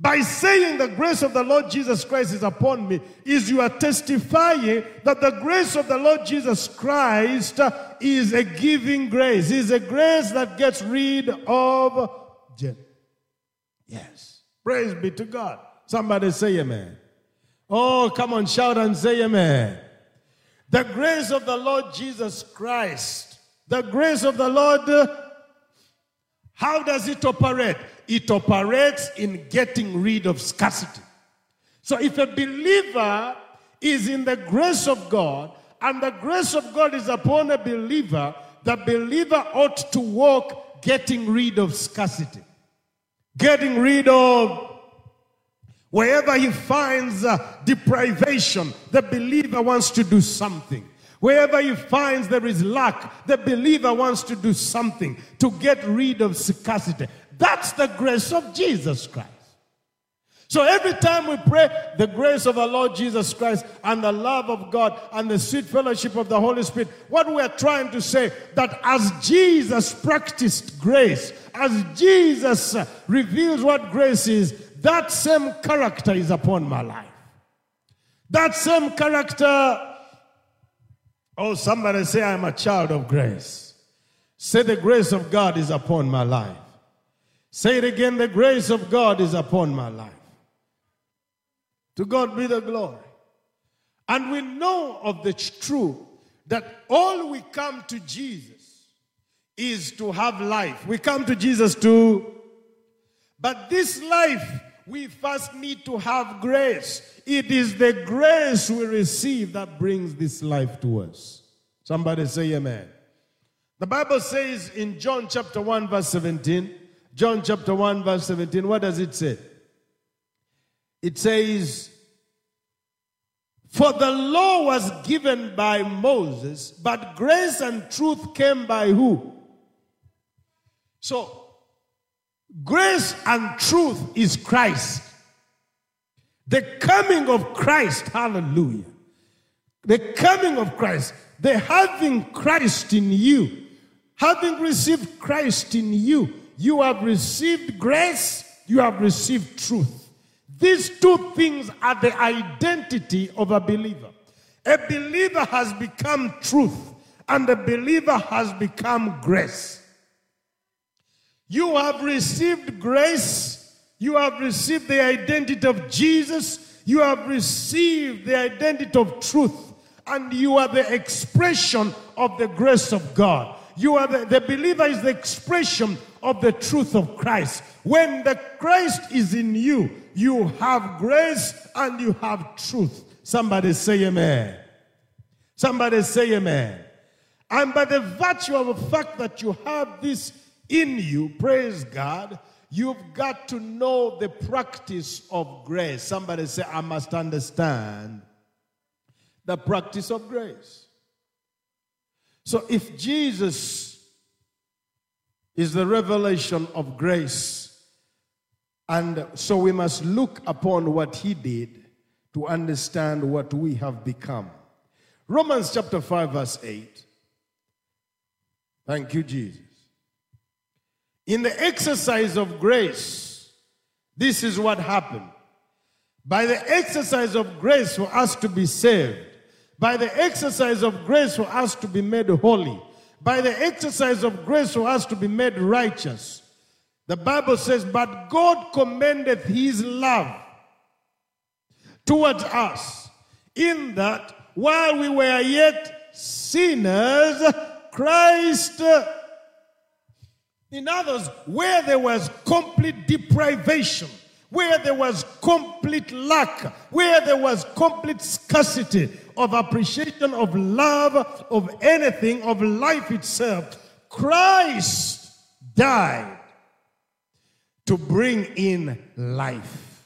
By saying the grace of the Lord Jesus Christ is upon me, is you are testifying that the grace of the Lord Jesus Christ is a giving grace, is a grace that gets rid of debt. Yes. Praise be to God. Somebody say amen. Oh, come on, shout and say amen. The grace of the Lord Jesus Christ, the grace of the Lord, how does it operate? It operates in getting rid of scarcity. So if a believer is in the grace of God and the grace of God is upon a believer, the believer ought to walk getting rid of scarcity, getting rid of wherever he finds uh, deprivation, the believer wants to do something. Wherever he finds there is lack, the believer wants to do something to get rid of scarcity. That's the grace of Jesus Christ. So every time we pray, the grace of our Lord Jesus Christ and the love of God and the sweet fellowship of the Holy Spirit, what we are trying to say that as Jesus practiced grace, as Jesus reveals what grace is, that same character is upon my life. That same character, oh, somebody say, I'm a child of grace. Say, the grace of God is upon my life. Say it again, the grace of God is upon my life. To God be the glory. And we know of the truth that all we come to Jesus is to have life. We come to Jesus to, but this life, we first need to have grace. It is the grace we receive that brings this life to us. Somebody say amen. The Bible says in John chapter 1, verse 17, John chapter 1, verse 17, what does it say? It says, For the law was given by Moses, but grace and truth came by who? So, grace and truth is Christ. The coming of Christ, hallelujah. The coming of Christ, the having Christ in you, having received Christ in you, you have received grace, you have received truth. These two things are the identity of a believer. A believer has become truth, and a believer has become grace. You have received grace, you have received the identity of Jesus, you have received the identity of truth, and you are the expression of the grace of God. You are the, the believer is the expression of the truth of Christ. When the Christ is in you, you have grace and you have truth. Somebody say amen. Somebody say amen. And by the virtue of the fact that you have this in you, praise God, you've got to know the practice of grace. Somebody say, I must understand the practice of grace. So if Jesus is the revelation of grace, and so we must look upon what he did to understand what we have become. Romans chapter 5, verse 8. Thank you, Jesus. In the exercise of grace, this is what happened. By the exercise of grace for us to be saved, by the exercise of grace for us to be made holy, by the exercise of grace for us to be made righteous. The Bible says, But God commendeth his love towards us, in that while we were yet sinners, Christ, in others, where there was complete deprivation, where there was complete lack, where there was complete scarcity of appreciation, of love, of anything, of life itself, Christ died to bring in life.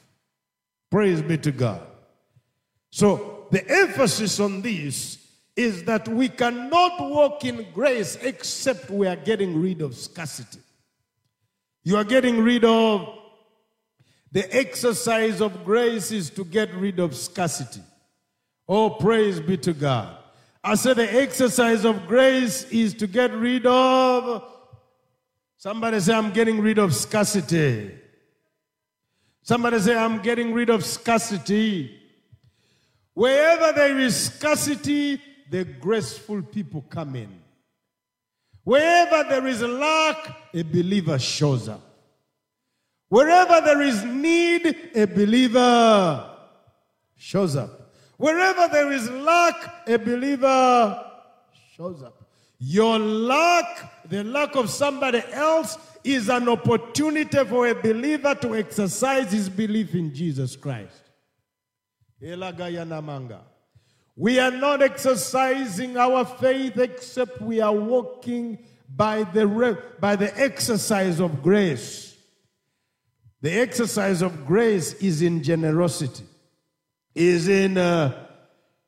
Praise be to God. So, the emphasis on this is that we cannot walk in grace except we are getting rid of scarcity. You are getting rid of the exercise of grace is to get rid of scarcity. Oh, praise be to God. I said the exercise of grace is to get rid of. Somebody say, I'm getting rid of scarcity. Somebody say, I'm getting rid of scarcity. Wherever there is scarcity, the graceful people come in. Wherever there is lack, a believer shows up. Wherever there is need, a believer shows up. Wherever there is lack, a believer shows up. Your lack, the lack of somebody else, is an opportunity for a believer to exercise his belief in Jesus Christ. We are not exercising our faith except we are walking by the, by the exercise of grace. The exercise of grace is in generosity, is in uh,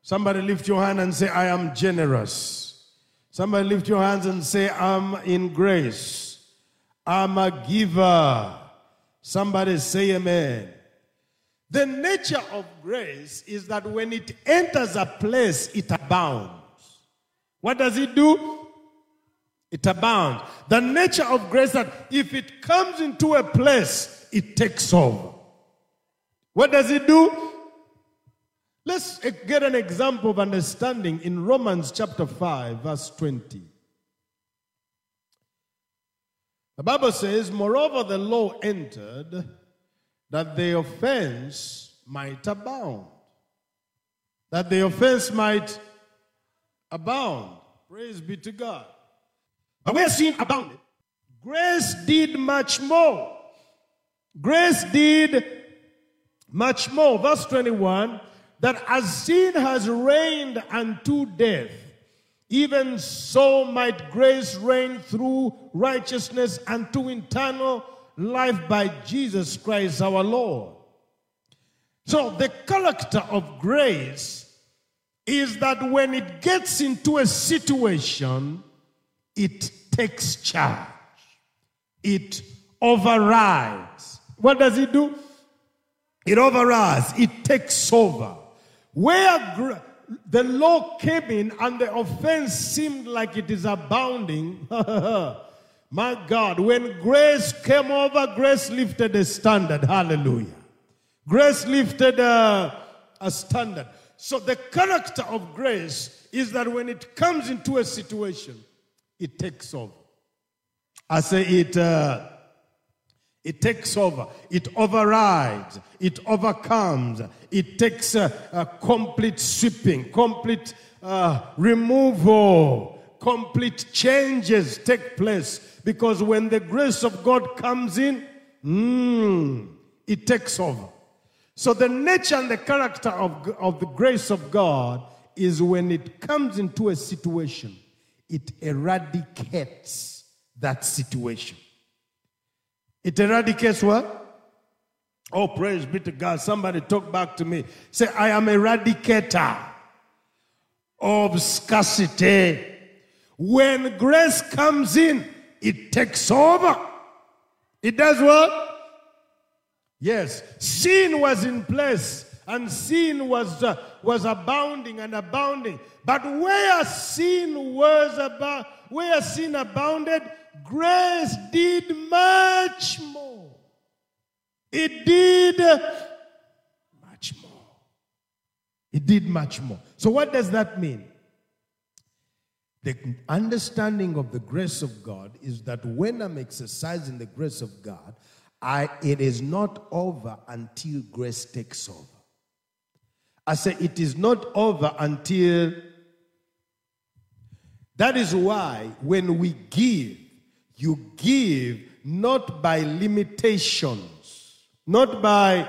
somebody lift your hand and say, I am generous. Somebody lift your hands and say, I'm in grace. I'm a giver. Somebody say amen. The nature of grace is that when it enters a place, it abounds. What does it do? It abounds. The nature of grace that if it comes into a place, it takes over. What does it do? Let's get an example of understanding in Romans chapter 5, verse 20. The Bible says, Moreover, the law entered that the offense might abound. That the offense might abound. Praise be to God. But where sin abounded, grace did much more. Grace did much more. Verse 21 that as sin has reigned unto death, even so might grace reign through righteousness unto eternal life by Jesus Christ our Lord. So, the character of grace is that when it gets into a situation, it takes charge, it overrides. What does it do? It overrides, it takes over. Where the law came in and the offense seemed like it is abounding, my God, when grace came over, grace lifted a standard. Hallelujah. Grace lifted a, a standard. So the character of grace is that when it comes into a situation, it takes over. I say it. Uh, it takes over, it overrides, it overcomes, it takes a, a complete sweeping, complete uh, removal, complete changes take place. Because when the grace of God comes in, mm, it takes over. So the nature and the character of, of the grace of God is when it comes into a situation, it eradicates that situation. It eradicates what? Oh, praise be to God. Somebody talk back to me. Say, I am eradicator of scarcity. When grace comes in, it takes over. It does what? Yes. Sin was in place and sin was, uh, was abounding and abounding. But where sin was about, where sin abounded, grace did much more. It did much more. It did much more. So, what does that mean? The understanding of the grace of God is that when I'm exercising the grace of God, I, it is not over until grace takes over. I say it is not over until. That is why when we give, you give not by limitations, not by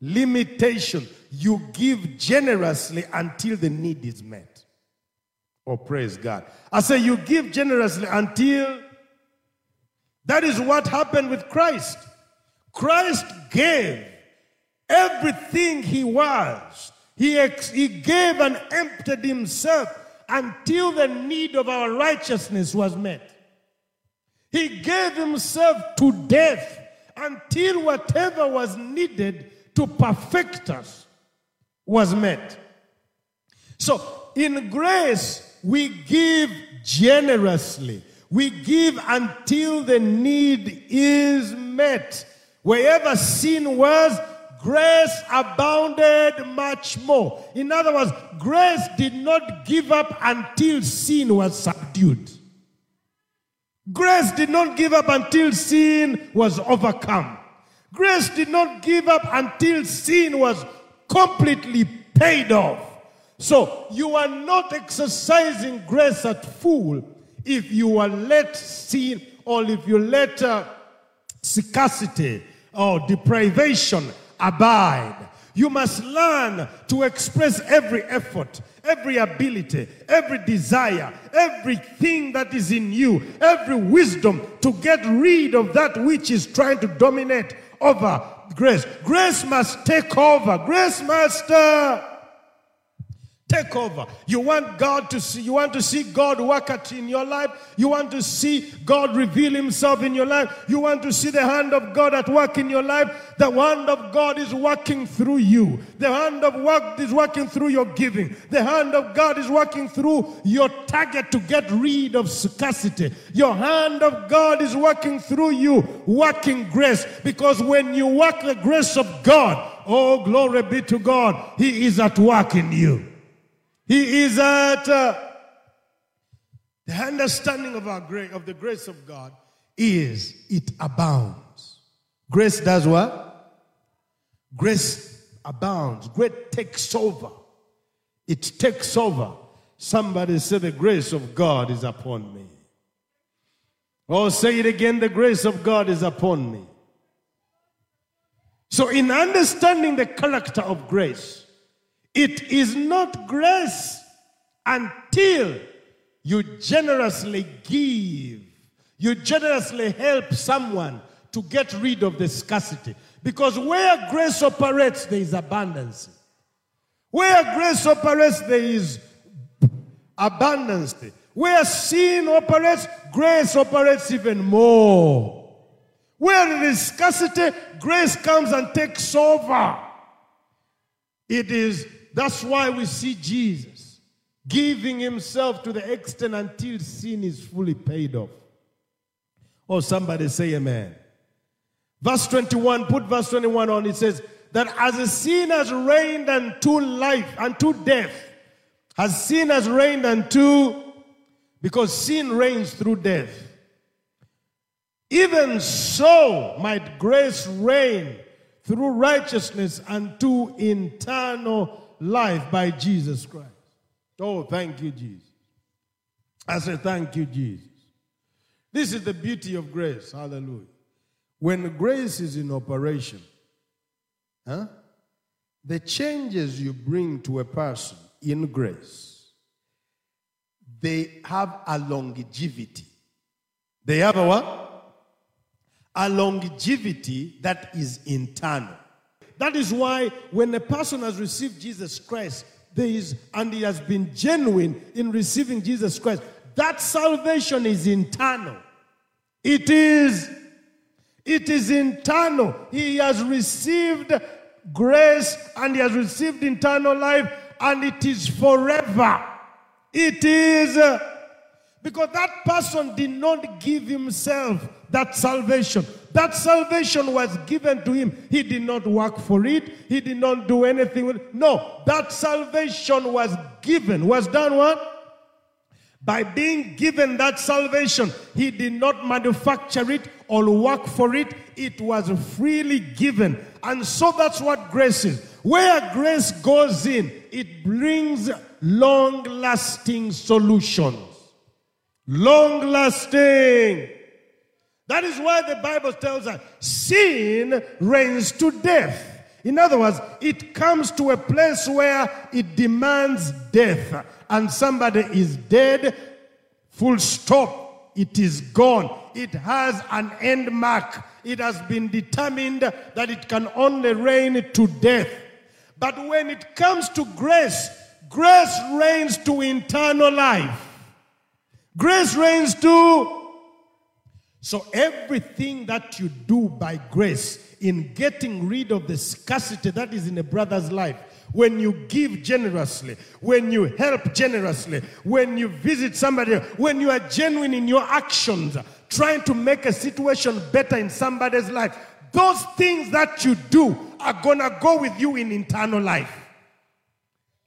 limitation. You give generously until the need is met. Oh, praise God. I say you give generously until that is what happened with Christ. Christ gave everything he was. He, ex- he gave and emptied himself until the need of our righteousness was met. He gave himself to death until whatever was needed to perfect us was met. So, in grace, we give generously. We give until the need is met. Wherever sin was, grace abounded much more. In other words, grace did not give up until sin was subdued. Grace did not give up until sin was overcome. Grace did not give up until sin was completely paid off. So you are not exercising grace at full if you are let sin or if you let uh, scarcity or deprivation abide. You must learn to express every effort, every ability, every desire, everything that is in you, every wisdom to get rid of that which is trying to dominate over grace. Grace must take over. Grace must uh, take over. You want God to see, you want to see God work at in your life. You want to see God reveal himself in your life. You want to see the hand of God at work in your life. The hand of God is working through you. The hand of work is working through your giving. The hand of God is working through your target to get rid of scarcity. Your hand of God is working through you, working grace. Because when you work the grace of God, oh, glory be to God, He is at work in you. He is at uh, the understanding of our grace, of the grace of God is it abounds. Grace does what? Grace abounds. Grace takes over. It takes over. Somebody say the grace of God is upon me. Oh, say it again, the grace of God is upon me. So, in understanding the character of grace, it is not grace until you generously give, you generously help someone to get rid of the scarcity. Because where grace operates, there is abundance. Where grace operates, there is abundance. Where sin operates, grace operates even more. Where there is scarcity, grace comes and takes over. It is that's why we see Jesus giving himself to the extent until sin is fully paid off. Oh, somebody say amen. Verse 21, put verse 21 on. It says, That as a sin has reigned unto life, unto death, as sin has reigned unto, because sin reigns through death. Even so might grace reign through righteousness unto eternal life by Jesus Christ. Oh, thank you, Jesus. I say, thank you, Jesus. This is the beauty of grace. Hallelujah. When grace is in operation, huh, the changes you bring to a person in grace, they have a longevity. They have a what? A longevity that is internal. That is why when a person has received Jesus Christ, there is, and he has been genuine in receiving Jesus Christ, that salvation is internal. It is, it is internal. He has received grace and he has received internal life, and it is forever. It is uh, because that person did not give himself that salvation. That salvation was given to him. He did not work for it. He did not do anything with it. No, that salvation was given. Was done what? By being given that salvation, he did not manufacture it or work for it. It was freely given. And so that's what grace is. Where grace goes in, it brings long lasting solutions. Long lasting. That is why the Bible tells us sin reigns to death. In other words, it comes to a place where it demands death, and somebody is dead, full stop. It is gone. It has an end mark. It has been determined that it can only reign to death. But when it comes to grace, grace reigns to eternal life. Grace reigns to so everything that you do by grace in getting rid of the scarcity that is in a brother's life, when you give generously, when you help generously, when you visit somebody, when you are genuine in your actions, trying to make a situation better in somebody's life, those things that you do are gonna go with you in internal life.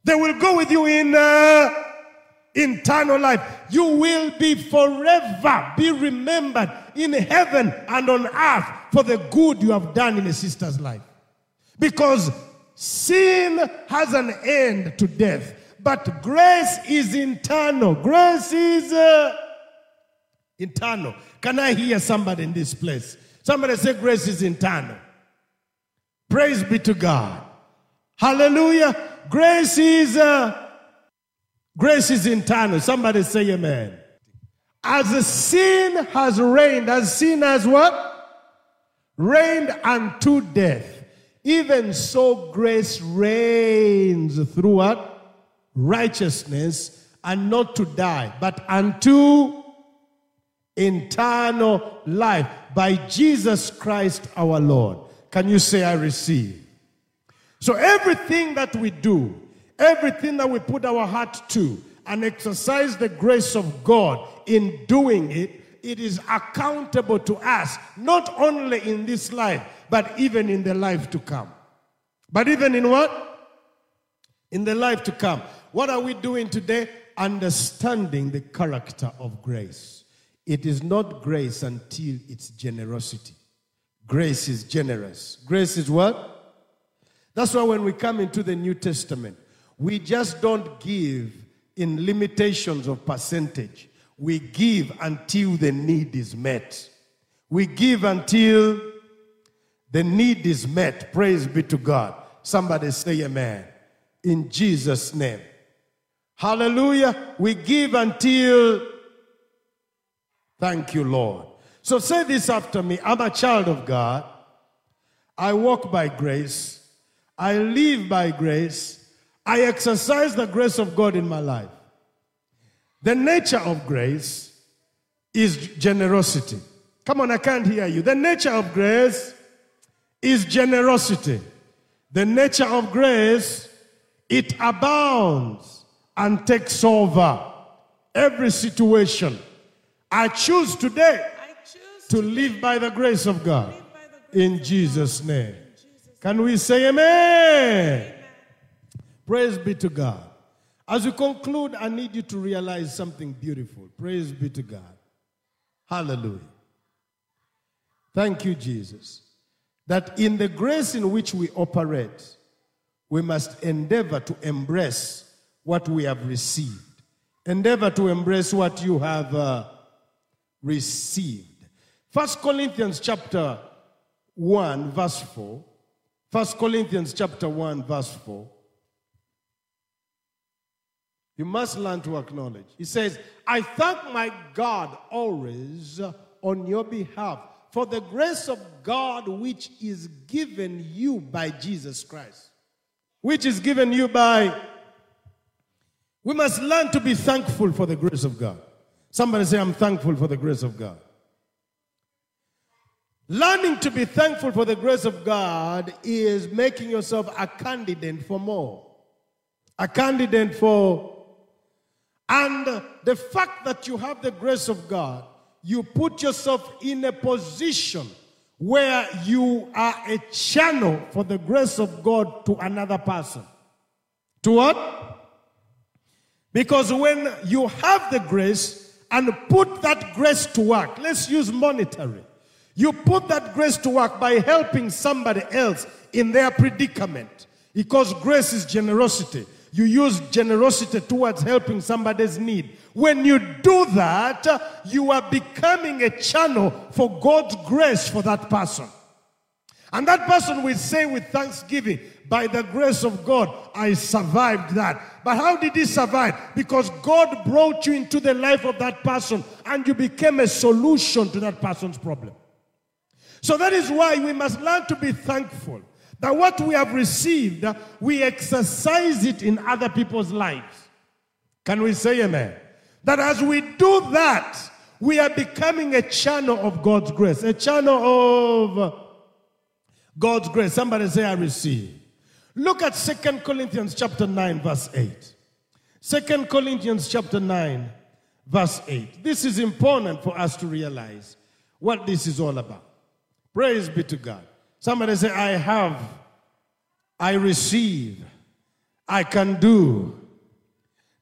They will go with you in. Uh, eternal life. You will be forever be remembered in heaven and on earth for the good you have done in a sister's life. Because sin has an end to death, but grace is internal. Grace is uh, internal. Can I hear somebody in this place? Somebody say, Grace is internal. Praise be to God. Hallelujah. Grace is. Uh, Grace is internal. Somebody say amen. As sin has reigned, as sin has what? Reigned unto death. Even so, grace reigns through what? righteousness and not to die, but unto eternal life by Jesus Christ our Lord. Can you say, I receive? So everything that we do, everything that we put our heart to, and exercise the grace of God in doing it, it is accountable to us, not only in this life, but even in the life to come. But even in what? In the life to come. What are we doing today? Understanding the character of grace. It is not grace until it's generosity. Grace is generous. Grace is what? That's why when we come into the New Testament, we just don't give in limitations of percentage. We give until the need is met. We give until the need is met. Praise be to God. Somebody say amen. In Jesus' name. Hallelujah. We give until. Thank you, Lord. So say this after me I'm a child of God. I walk by grace. I live by grace. I exercise the grace of God in my life. The nature of grace is generosity. Come on, I can't hear you. The nature of grace is generosity. The nature of grace, it abounds and takes over every situation. I choose today I choose to live by the grace of God live by the grace in Jesus' name. Can we say amen? Praise be to God. As we conclude, I need you to realize something beautiful. Praise be to God. Hallelujah. Thank you, Jesus. That in the grace in which we operate, we must endeavor to embrace what we have received. Endeavor to embrace what you have uh, received. First Corinthians chapter 1, verse 4. First Corinthians chapter 1, verse 4. You must learn to acknowledge. He says, I thank my God always on your behalf for the grace of God which is given you by Jesus Christ. Which is given you by. We must learn to be thankful for the grace of God. Somebody say, I'm thankful for the grace of God. Learning to be thankful for the grace of God is making yourself a candidate for more. A candidate for and the fact that you have the grace of God, you put yourself in a position where you are a channel for the grace of God to another person. To what? Because when you have the grace and put that grace to work, let's use monetary. You put that grace to work by helping somebody else in their predicament. Because grace is generosity. You use generosity towards helping somebody's need. When you do that, you are becoming a channel for God's grace for that person. And that person will say with thanksgiving, by the grace of God, I survived that. But how did he survive? Because God brought you into the life of that person and you became a solution to that person's problem. So that is why we must learn to be thankful that what we have received, we exercise it in other people's lives. Can we say amen? That as we do that, we are becoming a channel of God's grace, a channel of God's grace. Somebody say, I receive. Look at Second Corinthians chapter 9, verse 8. Second Corinthians chapter 9, verse 8. This is important for us to realize what this is all about. Praise be to God. Somebody say, I have, I receive, I can do.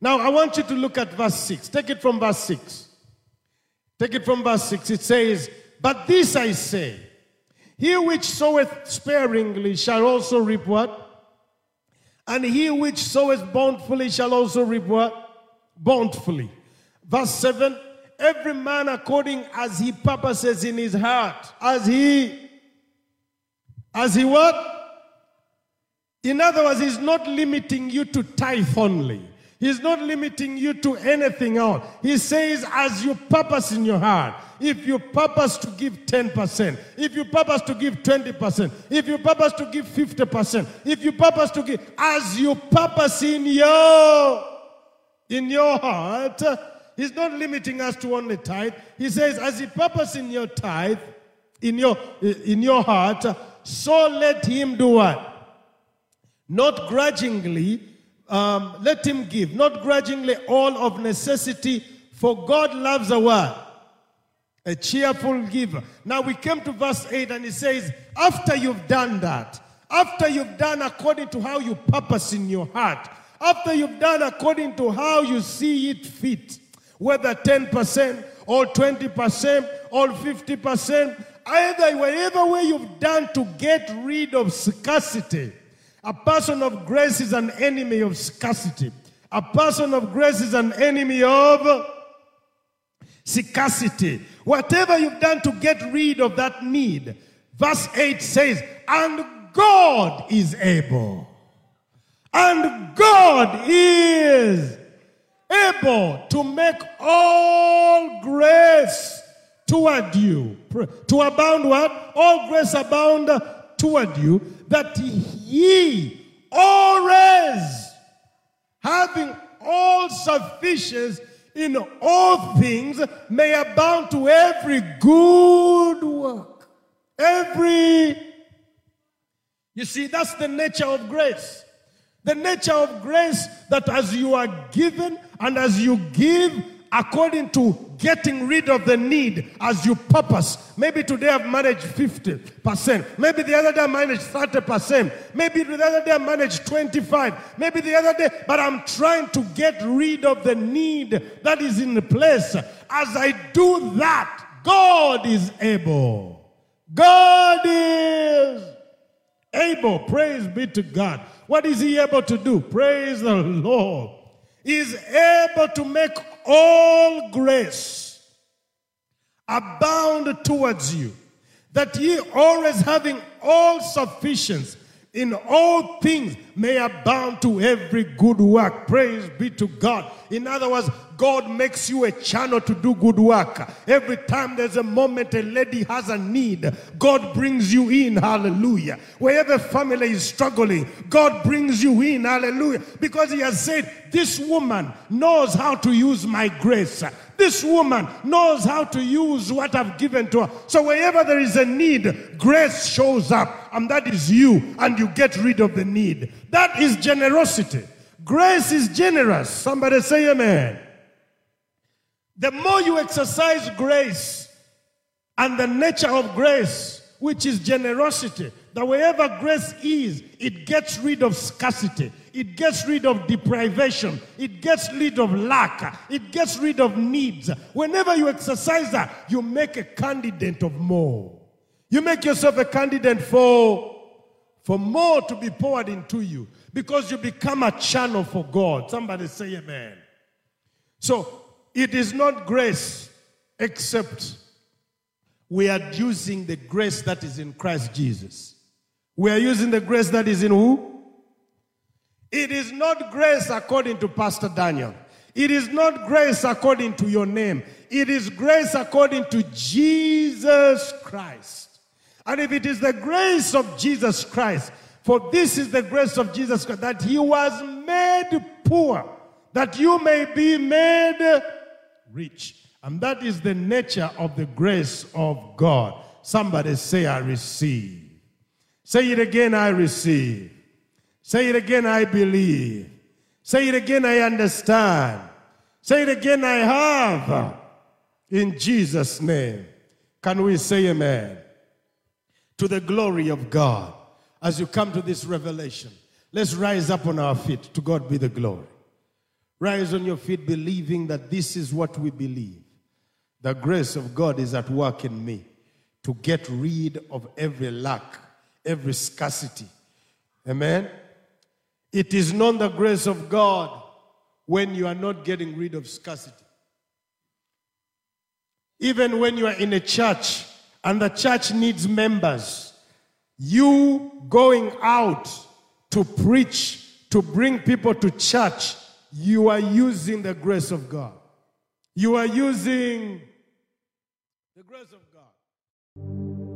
Now, I want you to look at verse 6. Take it from verse 6. Take it from verse 6. It says, But this I say, he which soweth sparingly shall also reap what? And he which soweth bountifully shall also reap what? Bountifully. Verse 7 Every man according as he purposes in his heart, as he, as he what? In other words, he's not limiting you to tithe only. He's not limiting you to anything else. He says, as you purpose in your heart, if you purpose to give 10%, if you purpose to give 20%, if you purpose to give 50%, if you purpose to give, as you purpose in your, in your heart, he's not limiting us to only tithe. He says, as you purpose in your tithe, in your, in your heart, so let him do what? Not grudgingly, um, let him give, not grudgingly all of necessity, for God loves a what? A cheerful giver. Now we came to verse 8 and it says, after you've done that, after you've done according to how you purpose in your heart, after you've done according to how you see it fit, whether 10% or 20% or 50%, either whatever way you've done to get rid of scarcity, a person of grace is an enemy of scarcity. A person of grace is an enemy of scarcity. Whatever you've done to get rid of that need, verse 8 says, and God is able. And God is able to make all grace toward you. To abound what? All grace abound toward you, that ye always having all sufficiency in all things may abound to every good work. Every, you see, that's the nature of grace. The nature of grace that as you are given and as you give, according to getting rid of the need as you purpose. Maybe today I've managed 50%. Maybe the other day I managed 30%. Maybe the other day I managed 25. Maybe the other day, but I'm trying to get rid of the need that is in place. As I do that, God is able. God is able. Praise be to God. What is he able to do? Praise the Lord. He is able to make all grace abound towards you, that ye always having all sufficiency in all things may abound to every good work. Praise be to God. In other words, God makes you a channel to do good work. Every time there's a moment a lady has a need, God brings you in. Hallelujah. Wherever family is struggling, God brings you in. Hallelujah. Because He has said, This woman knows how to use my grace. This woman knows how to use what I've given to her. So wherever there is a need, grace shows up, and that is you, and you get rid of the need. That is generosity. Grace is generous. Somebody say amen. The more you exercise grace and the nature of grace, which is generosity, that wherever grace is, it gets rid of scarcity, it gets rid of deprivation, it gets rid of lack, it gets rid of needs. Whenever you exercise that, you make a candidate of more. You make yourself a candidate for for more to be poured into you because you become a channel for God. Somebody say amen. So it is not grace except we are using the grace that is in Christ Jesus. We are using the grace that is in who? It is not grace according to Pastor Daniel. It is not grace according to your name. It is grace according to Jesus Christ. And if it is the grace of Jesus Christ, for this is the grace of Jesus Christ, that he was made poor, that you may be made rich. And that is the nature of the grace of God. Somebody say, I receive. Say it again, I receive. Say it again, I believe. Say it again, I understand. Say it again, I have. In Jesus' name. Can we say amen? To the glory of God. As you come to this revelation, let's rise up on our feet. To God be the glory. Rise on your feet believing that this is what we believe. The grace of God is at work in me to get rid of every lack, every scarcity. Amen. It is not the grace of God when you are not getting rid of scarcity. Even when you are in a church and the church needs members, you going out to preach, to bring people to church, you are using the grace of God. You are using the grace of God.